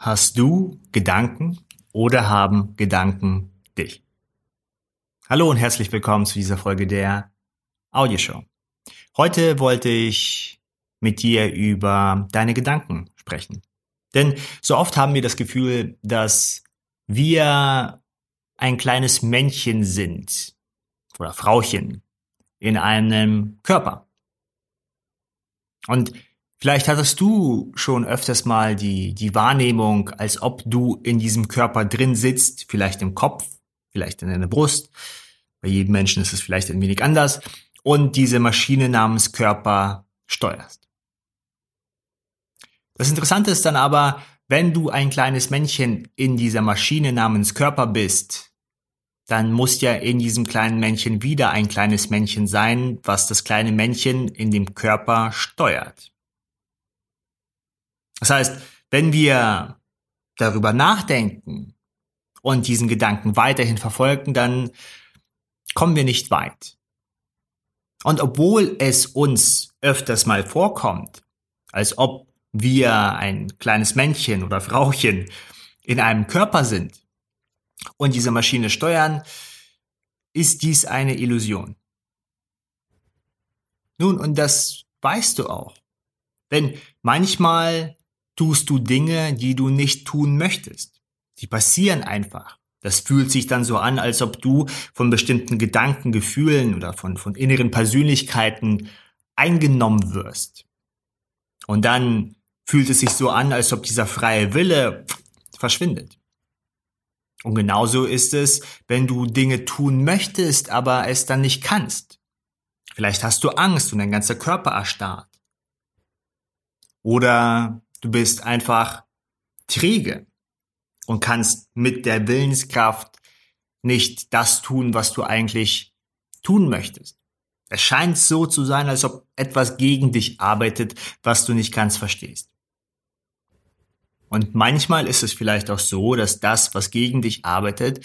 Hast du Gedanken oder haben Gedanken dich? Hallo und herzlich willkommen zu dieser Folge der Audioshow. Heute wollte ich mit dir über deine Gedanken sprechen. Denn so oft haben wir das Gefühl, dass wir ein kleines Männchen sind oder Frauchen in einem Körper. Und Vielleicht hattest du schon öfters mal die, die Wahrnehmung, als ob du in diesem Körper drin sitzt, vielleicht im Kopf, vielleicht in deiner Brust. Bei jedem Menschen ist es vielleicht ein wenig anders. Und diese Maschine namens Körper steuerst. Das Interessante ist dann aber, wenn du ein kleines Männchen in dieser Maschine namens Körper bist, dann muss ja in diesem kleinen Männchen wieder ein kleines Männchen sein, was das kleine Männchen in dem Körper steuert. Das heißt, wenn wir darüber nachdenken und diesen Gedanken weiterhin verfolgen, dann kommen wir nicht weit. Und obwohl es uns öfters mal vorkommt, als ob wir ein kleines Männchen oder Frauchen in einem Körper sind und diese Maschine steuern, ist dies eine Illusion. Nun, und das weißt du auch. Denn manchmal tust du Dinge, die du nicht tun möchtest. Die passieren einfach. Das fühlt sich dann so an, als ob du von bestimmten Gedanken, Gefühlen oder von, von inneren Persönlichkeiten eingenommen wirst. Und dann fühlt es sich so an, als ob dieser freie Wille verschwindet. Und genauso ist es, wenn du Dinge tun möchtest, aber es dann nicht kannst. Vielleicht hast du Angst und dein ganzer Körper erstarrt. Oder Du bist einfach träge und kannst mit der Willenskraft nicht das tun, was du eigentlich tun möchtest. Es scheint so zu sein, als ob etwas gegen dich arbeitet, was du nicht ganz verstehst. Und manchmal ist es vielleicht auch so, dass das, was gegen dich arbeitet,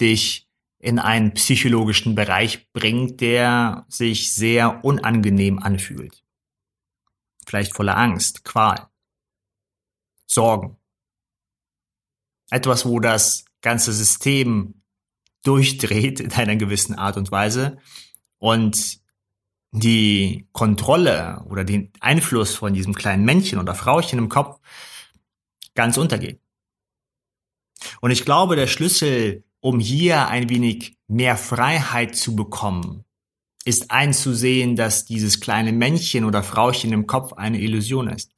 dich in einen psychologischen Bereich bringt, der sich sehr unangenehm anfühlt. Vielleicht voller Angst, Qual. Sorgen. Etwas, wo das ganze System durchdreht in einer gewissen Art und Weise und die Kontrolle oder den Einfluss von diesem kleinen Männchen oder Frauchen im Kopf ganz untergeht. Und ich glaube, der Schlüssel, um hier ein wenig mehr Freiheit zu bekommen, ist einzusehen, dass dieses kleine Männchen oder Frauchen im Kopf eine Illusion ist.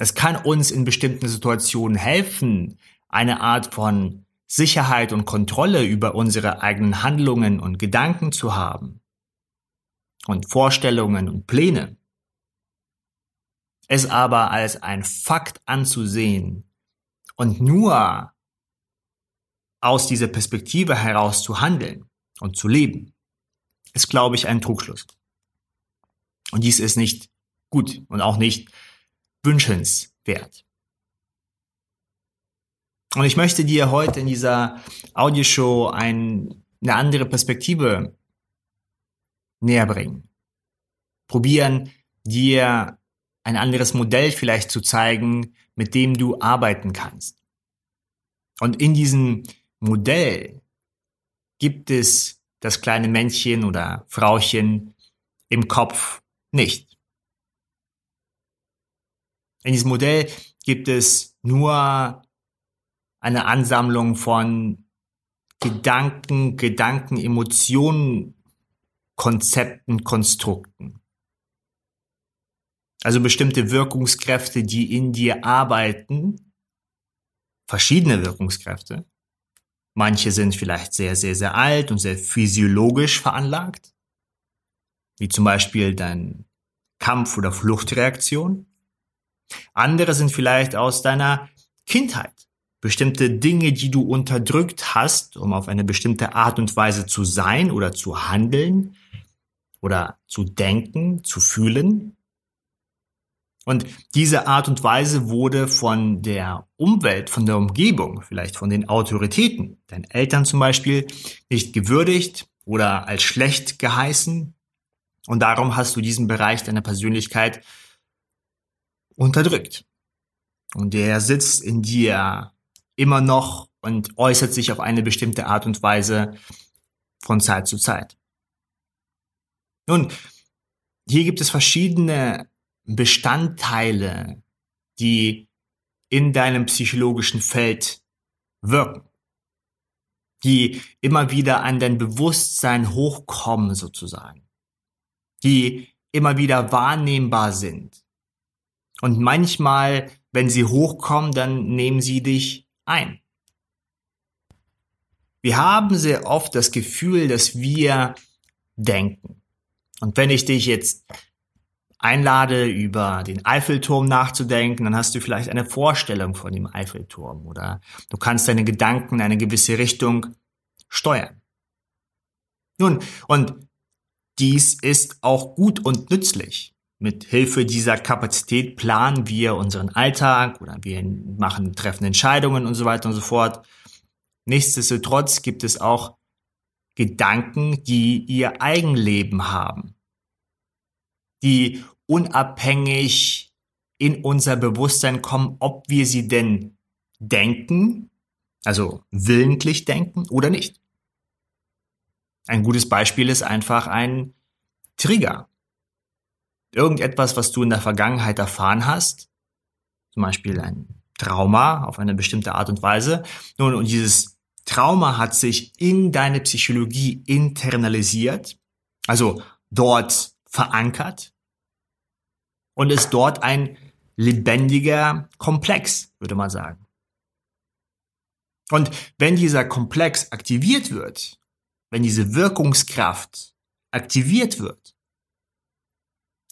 Es kann uns in bestimmten Situationen helfen, eine Art von Sicherheit und Kontrolle über unsere eigenen Handlungen und Gedanken zu haben und Vorstellungen und Pläne. Es aber als ein Fakt anzusehen und nur aus dieser Perspektive heraus zu handeln und zu leben, ist, glaube ich, ein Trugschluss. Und dies ist nicht gut und auch nicht wünschenswert. Und ich möchte dir heute in dieser Audioshow ein, eine andere Perspektive näher bringen. Probieren, dir ein anderes Modell vielleicht zu zeigen, mit dem du arbeiten kannst. Und in diesem Modell gibt es das kleine Männchen oder Frauchen im Kopf nicht. In diesem Modell gibt es nur eine Ansammlung von Gedanken, Gedanken, Emotionen, Konzepten, Konstrukten. Also bestimmte Wirkungskräfte, die in dir arbeiten, verschiedene Wirkungskräfte. Manche sind vielleicht sehr, sehr, sehr alt und sehr physiologisch veranlagt, wie zum Beispiel dein Kampf- oder Fluchtreaktion. Andere sind vielleicht aus deiner Kindheit. Bestimmte Dinge, die du unterdrückt hast, um auf eine bestimmte Art und Weise zu sein oder zu handeln oder zu denken, zu fühlen. Und diese Art und Weise wurde von der Umwelt, von der Umgebung, vielleicht von den Autoritäten, deinen Eltern zum Beispiel, nicht gewürdigt oder als schlecht geheißen. Und darum hast du diesen Bereich deiner Persönlichkeit unterdrückt. Und der sitzt in dir immer noch und äußert sich auf eine bestimmte Art und Weise von Zeit zu Zeit. Nun, hier gibt es verschiedene Bestandteile, die in deinem psychologischen Feld wirken, die immer wieder an dein Bewusstsein hochkommen sozusagen, die immer wieder wahrnehmbar sind. Und manchmal, wenn sie hochkommen, dann nehmen sie dich ein. Wir haben sehr oft das Gefühl, dass wir denken. Und wenn ich dich jetzt einlade, über den Eiffelturm nachzudenken, dann hast du vielleicht eine Vorstellung von dem Eiffelturm oder du kannst deine Gedanken in eine gewisse Richtung steuern. Nun, und dies ist auch gut und nützlich. Mit Hilfe dieser Kapazität planen wir unseren Alltag oder wir machen, treffen Entscheidungen und so weiter und so fort. Nichtsdestotrotz gibt es auch Gedanken, die ihr Eigenleben haben, die unabhängig in unser Bewusstsein kommen, ob wir sie denn denken, also willentlich denken oder nicht. Ein gutes Beispiel ist einfach ein Trigger. Irgendetwas, was du in der Vergangenheit erfahren hast, zum Beispiel ein Trauma auf eine bestimmte Art und Weise. Nun, und dieses Trauma hat sich in deine Psychologie internalisiert, also dort verankert und ist dort ein lebendiger Komplex, würde man sagen. Und wenn dieser Komplex aktiviert wird, wenn diese Wirkungskraft aktiviert wird,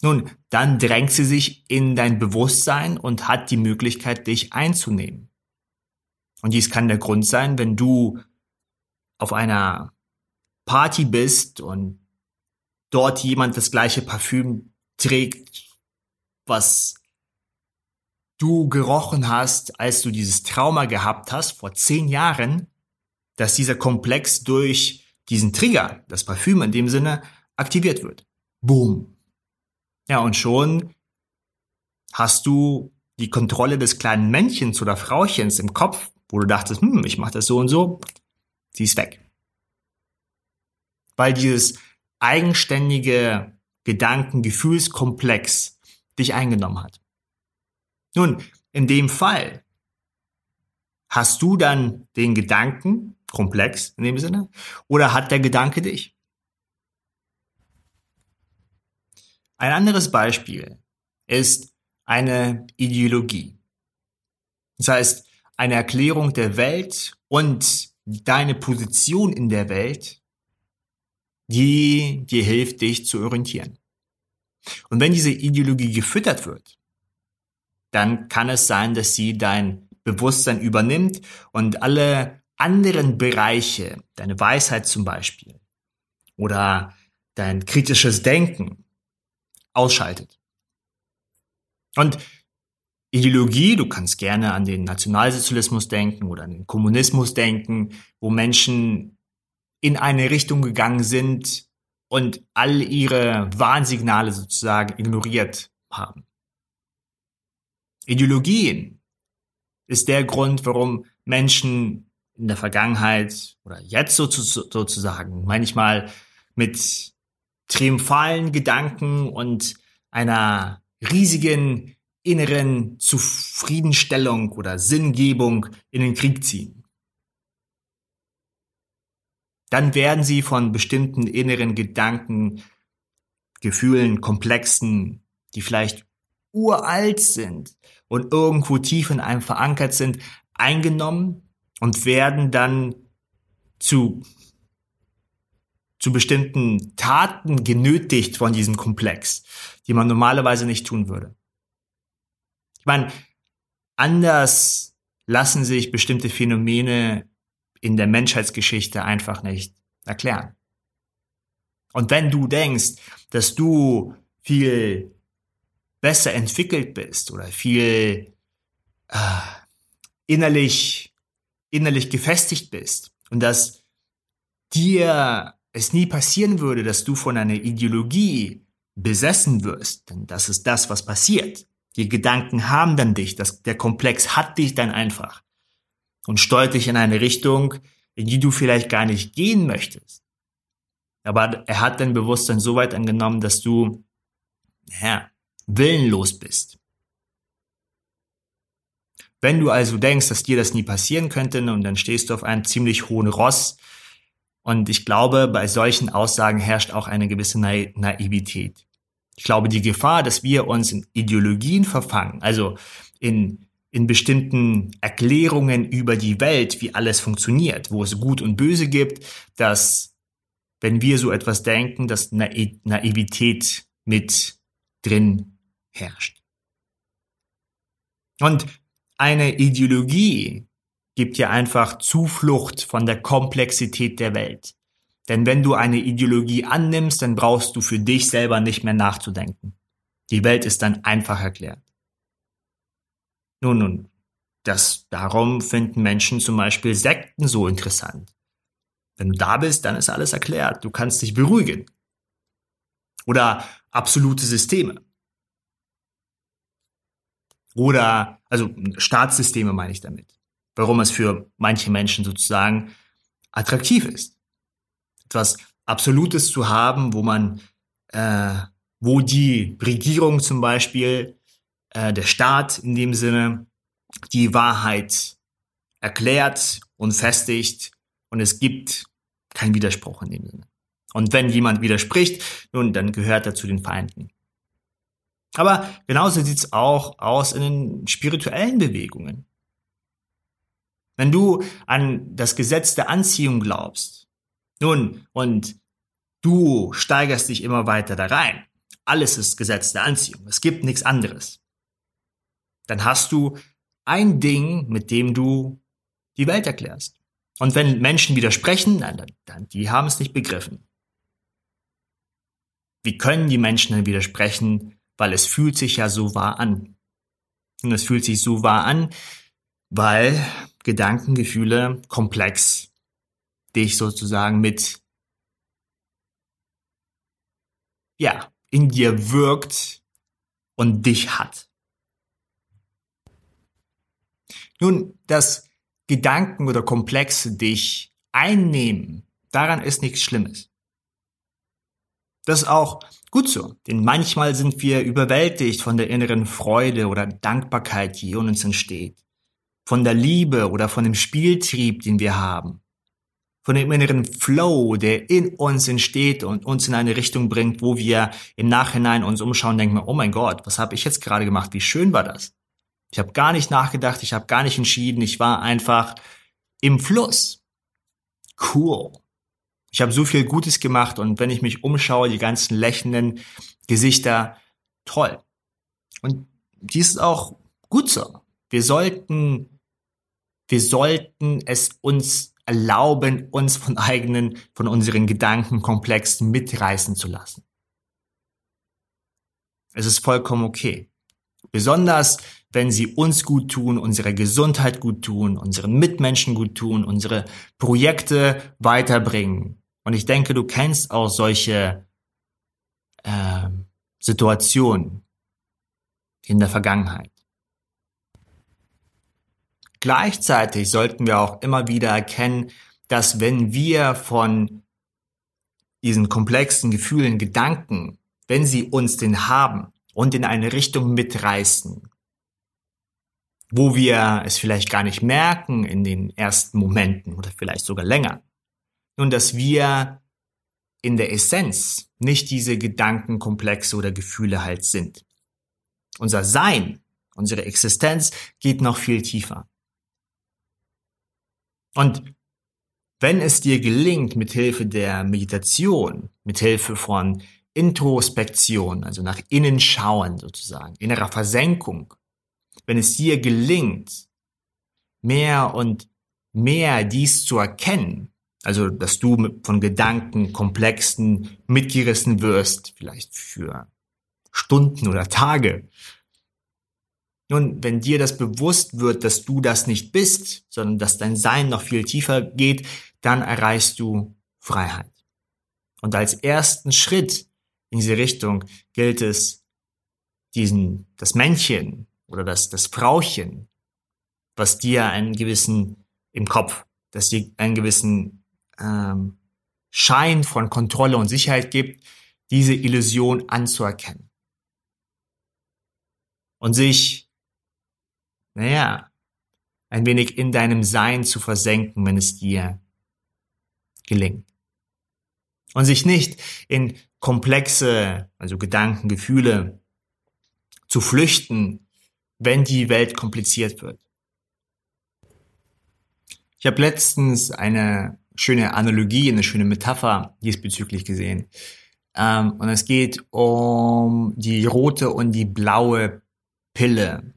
nun, dann drängt sie sich in dein Bewusstsein und hat die Möglichkeit, dich einzunehmen. Und dies kann der Grund sein, wenn du auf einer Party bist und dort jemand das gleiche Parfüm trägt, was du gerochen hast, als du dieses Trauma gehabt hast vor zehn Jahren, dass dieser Komplex durch diesen Trigger, das Parfüm in dem Sinne, aktiviert wird. Boom. Ja, und schon hast du die Kontrolle des kleinen Männchens oder Frauchens im Kopf, wo du dachtest, hm, ich mache das so und so, sie ist weg. Weil dieses eigenständige Gedanken-Gefühlskomplex dich eingenommen hat. Nun, in dem Fall hast du dann den Gedanken, komplex in dem Sinne, oder hat der Gedanke dich? Ein anderes Beispiel ist eine Ideologie. Das heißt, eine Erklärung der Welt und deine Position in der Welt, die dir hilft, dich zu orientieren. Und wenn diese Ideologie gefüttert wird, dann kann es sein, dass sie dein Bewusstsein übernimmt und alle anderen Bereiche, deine Weisheit zum Beispiel oder dein kritisches Denken ausschaltet. Und Ideologie, du kannst gerne an den Nationalsozialismus denken oder an den Kommunismus denken, wo Menschen in eine Richtung gegangen sind und all ihre Warnsignale sozusagen ignoriert haben. Ideologien ist der Grund, warum Menschen in der Vergangenheit oder jetzt sozusagen manchmal mit triumphalen Gedanken und einer riesigen inneren Zufriedenstellung oder Sinngebung in den Krieg ziehen. Dann werden sie von bestimmten inneren Gedanken, Gefühlen, Komplexen, die vielleicht uralt sind und irgendwo tief in einem verankert sind, eingenommen und werden dann zu zu bestimmten Taten genötigt von diesem Komplex, die man normalerweise nicht tun würde. Ich meine, anders lassen sich bestimmte Phänomene in der Menschheitsgeschichte einfach nicht erklären. Und wenn du denkst, dass du viel besser entwickelt bist oder viel äh, innerlich innerlich gefestigt bist und dass dir es nie passieren würde, dass du von einer Ideologie besessen wirst, denn das ist das, was passiert. Die Gedanken haben dann dich, das, der Komplex hat dich dann einfach und steuert dich in eine Richtung, in die du vielleicht gar nicht gehen möchtest. Aber er hat dein Bewusstsein so weit angenommen, dass du, ja, willenlos bist. Wenn du also denkst, dass dir das nie passieren könnte, und dann stehst du auf einem ziemlich hohen Ross. Und ich glaube, bei solchen Aussagen herrscht auch eine gewisse Na Naivität. Ich glaube, die Gefahr, dass wir uns in Ideologien verfangen, also in, in bestimmten Erklärungen über die Welt, wie alles funktioniert, wo es Gut und Böse gibt, dass, wenn wir so etwas denken, dass Na Naivität mit drin herrscht. Und eine Ideologie gibt dir einfach Zuflucht von der Komplexität der Welt. Denn wenn du eine Ideologie annimmst, dann brauchst du für dich selber nicht mehr nachzudenken. Die Welt ist dann einfach erklärt. Nun, nun, das, darum finden Menschen zum Beispiel Sekten so interessant. Wenn du da bist, dann ist alles erklärt. Du kannst dich beruhigen. Oder absolute Systeme. Oder, also Staatssysteme meine ich damit. Warum es für manche Menschen sozusagen attraktiv ist. Etwas Absolutes zu haben, wo man, äh, wo die Regierung zum Beispiel, äh, der Staat in dem Sinne, die Wahrheit erklärt und festigt und es gibt keinen Widerspruch in dem Sinne. Und wenn jemand widerspricht, nun, dann gehört er zu den Feinden. Aber genauso sieht's auch aus in den spirituellen Bewegungen. Wenn du an das Gesetz der Anziehung glaubst, nun, und du steigerst dich immer weiter da rein, alles ist Gesetz der Anziehung, es gibt nichts anderes, dann hast du ein Ding, mit dem du die Welt erklärst. Und wenn Menschen widersprechen, dann, dann die haben es nicht begriffen. Wie können die Menschen dann widersprechen, weil es fühlt sich ja so wahr an. Und es fühlt sich so wahr an, weil Gedanken, Gefühle komplex dich sozusagen mit, ja, in dir wirkt und dich hat. Nun, dass Gedanken oder Komplexe dich einnehmen, daran ist nichts Schlimmes. Das ist auch gut so, denn manchmal sind wir überwältigt von der inneren Freude oder Dankbarkeit, die in uns entsteht, von der Liebe oder von dem Spieltrieb, den wir haben, von dem inneren Flow, der in uns entsteht und uns in eine Richtung bringt, wo wir im Nachhinein uns umschauen und denken, oh mein Gott, was habe ich jetzt gerade gemacht? Wie schön war das? Ich habe gar nicht nachgedacht, ich habe gar nicht entschieden, ich war einfach im Fluss. Cool. Ich habe so viel Gutes gemacht und wenn ich mich umschaue, die ganzen lächelnden Gesichter, toll. Und dies ist auch gut so. Wir sollten, wir sollten es uns erlauben, uns von eigenen, von unseren Gedankenkomplexen mitreißen zu lassen. Es ist vollkommen okay. Besonders, wenn sie uns gut tun, unsere Gesundheit gut tun, unseren Mitmenschen gut tun, unsere Projekte weiterbringen, und ich denke, du kennst auch solche äh, Situationen in der Vergangenheit. Gleichzeitig sollten wir auch immer wieder erkennen, dass wenn wir von diesen komplexen Gefühlen, Gedanken, wenn sie uns den haben und in eine Richtung mitreißen, wo wir es vielleicht gar nicht merken in den ersten Momenten oder vielleicht sogar länger, nun, dass wir in der Essenz nicht diese Gedankenkomplexe oder Gefühle halt sind. Unser Sein, unsere Existenz geht noch viel tiefer. Und wenn es dir gelingt, mit Hilfe der Meditation, mit Hilfe von Introspektion, also nach innen schauen sozusagen, innerer Versenkung, wenn es dir gelingt, mehr und mehr dies zu erkennen, also, dass du von Gedanken, komplexen, mitgerissen wirst, vielleicht für Stunden oder Tage. Nun, wenn dir das bewusst wird, dass du das nicht bist, sondern dass dein Sein noch viel tiefer geht, dann erreichst du Freiheit. Und als ersten Schritt in diese Richtung gilt es, diesen, das Männchen oder das, das Frauchen, was dir einen gewissen im Kopf, dass dir einen gewissen ähm, Schein von Kontrolle und Sicherheit gibt, diese Illusion anzuerkennen. Und sich, naja, ein wenig in deinem Sein zu versenken, wenn es dir gelingt. Und sich nicht in komplexe, also Gedanken, Gefühle zu flüchten, wenn die Welt kompliziert wird. Ich habe letztens eine schöne Analogie, eine schöne Metapher diesbezüglich gesehen. Ähm, und es geht um die rote und die blaue Pille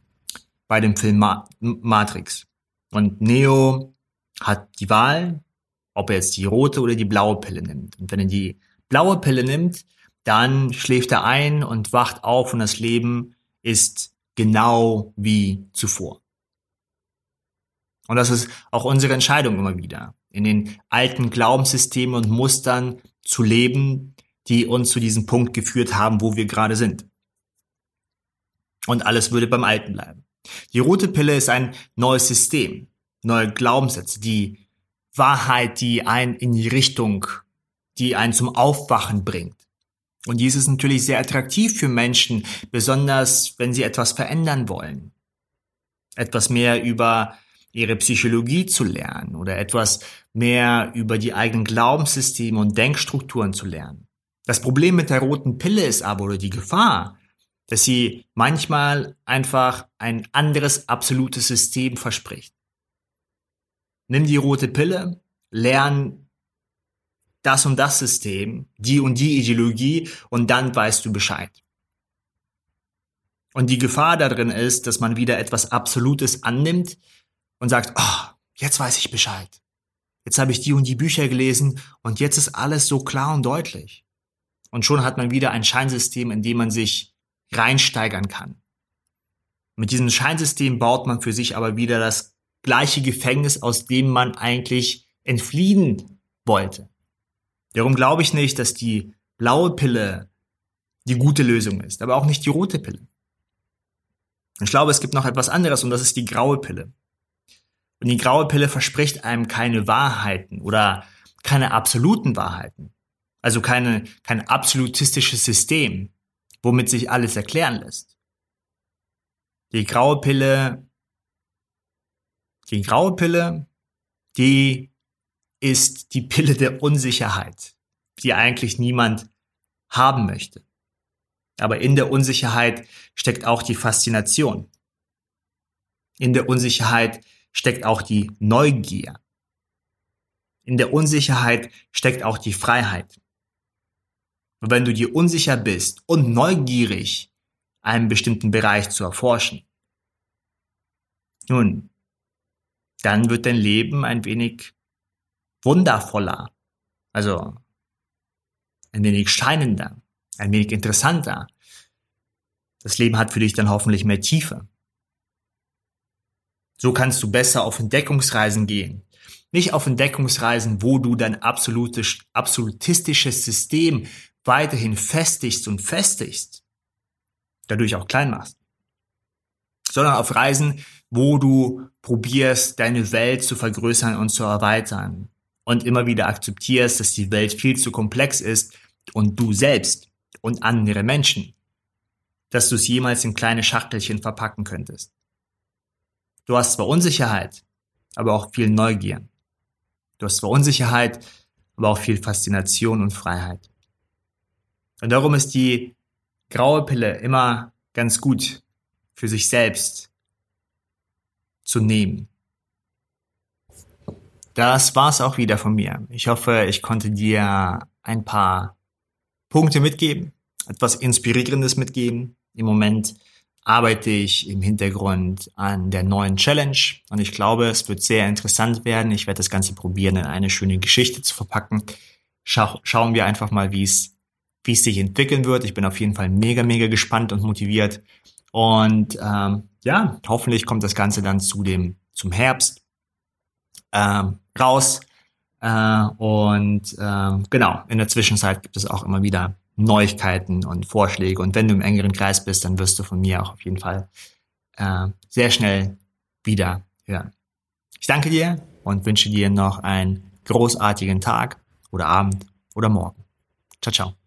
bei dem Film Ma Matrix. Und Neo hat die Wahl, ob er jetzt die rote oder die blaue Pille nimmt. Und wenn er die blaue Pille nimmt, dann schläft er ein und wacht auf und das Leben ist genau wie zuvor. Und das ist auch unsere Entscheidung immer wieder, in den alten Glaubenssystemen und Mustern zu leben, die uns zu diesem Punkt geführt haben, wo wir gerade sind. Und alles würde beim Alten bleiben. Die rote Pille ist ein neues System, neue Glaubenssätze, die Wahrheit, die einen in die Richtung, die einen zum Aufwachen bringt. Und dies ist natürlich sehr attraktiv für Menschen, besonders wenn sie etwas verändern wollen. Etwas mehr über ihre Psychologie zu lernen oder etwas mehr über die eigenen Glaubenssysteme und Denkstrukturen zu lernen. Das Problem mit der roten Pille ist aber oder die Gefahr, dass sie manchmal einfach ein anderes absolutes System verspricht. Nimm die rote Pille, lern das und das System, die und die Ideologie und dann weißt du Bescheid. Und die Gefahr darin ist, dass man wieder etwas Absolutes annimmt und sagt, oh, jetzt weiß ich Bescheid. Jetzt habe ich die und die Bücher gelesen und jetzt ist alles so klar und deutlich. Und schon hat man wieder ein Scheinsystem, in dem man sich reinsteigern kann. Mit diesem Scheinsystem baut man für sich aber wieder das gleiche Gefängnis, aus dem man eigentlich entfliehen wollte. Darum glaube ich nicht, dass die blaue Pille die gute Lösung ist, aber auch nicht die rote Pille. Ich glaube, es gibt noch etwas anderes und das ist die graue Pille. Und die graue Pille verspricht einem keine Wahrheiten oder keine absoluten Wahrheiten. Also keine, kein absolutistisches System, womit sich alles erklären lässt. Die graue Pille, die graue Pille, die ist die Pille der Unsicherheit, die eigentlich niemand haben möchte. Aber in der Unsicherheit steckt auch die Faszination. In der Unsicherheit steckt auch die Neugier. In der Unsicherheit steckt auch die Freiheit. Und wenn du dir unsicher bist und neugierig, einen bestimmten Bereich zu erforschen, nun, dann wird dein Leben ein wenig wundervoller, also ein wenig scheinender, ein wenig interessanter. Das Leben hat für dich dann hoffentlich mehr Tiefe. So kannst du besser auf Entdeckungsreisen gehen. Nicht auf Entdeckungsreisen, wo du dein absolutes, absolutistisches System weiterhin festigst und festigst, dadurch auch klein machst, sondern auf Reisen, wo du probierst, deine Welt zu vergrößern und zu erweitern, und immer wieder akzeptierst, dass die Welt viel zu komplex ist und du selbst und andere Menschen, dass du es jemals in kleine Schachtelchen verpacken könntest. Du hast zwar Unsicherheit, aber auch viel Neugier. Du hast zwar Unsicherheit, aber auch viel Faszination und Freiheit. Und darum ist die graue Pille immer ganz gut für sich selbst zu nehmen. Das war's auch wieder von mir. Ich hoffe, ich konnte dir ein paar Punkte mitgeben, etwas Inspirierendes mitgeben. Im Moment arbeite ich im Hintergrund an der neuen Challenge und ich glaube, es wird sehr interessant werden. Ich werde das Ganze probieren, in eine schöne Geschichte zu verpacken. Schau schauen wir einfach mal, wie es wie es sich entwickeln wird. Ich bin auf jeden Fall mega, mega gespannt und motiviert. Und ähm, ja, hoffentlich kommt das Ganze dann zu dem zum Herbst ähm, raus. Äh, und äh, genau, in der Zwischenzeit gibt es auch immer wieder Neuigkeiten und Vorschläge. Und wenn du im engeren Kreis bist, dann wirst du von mir auch auf jeden Fall äh, sehr schnell wieder hören. Ich danke dir und wünsche dir noch einen großartigen Tag oder Abend oder Morgen. Ciao, ciao.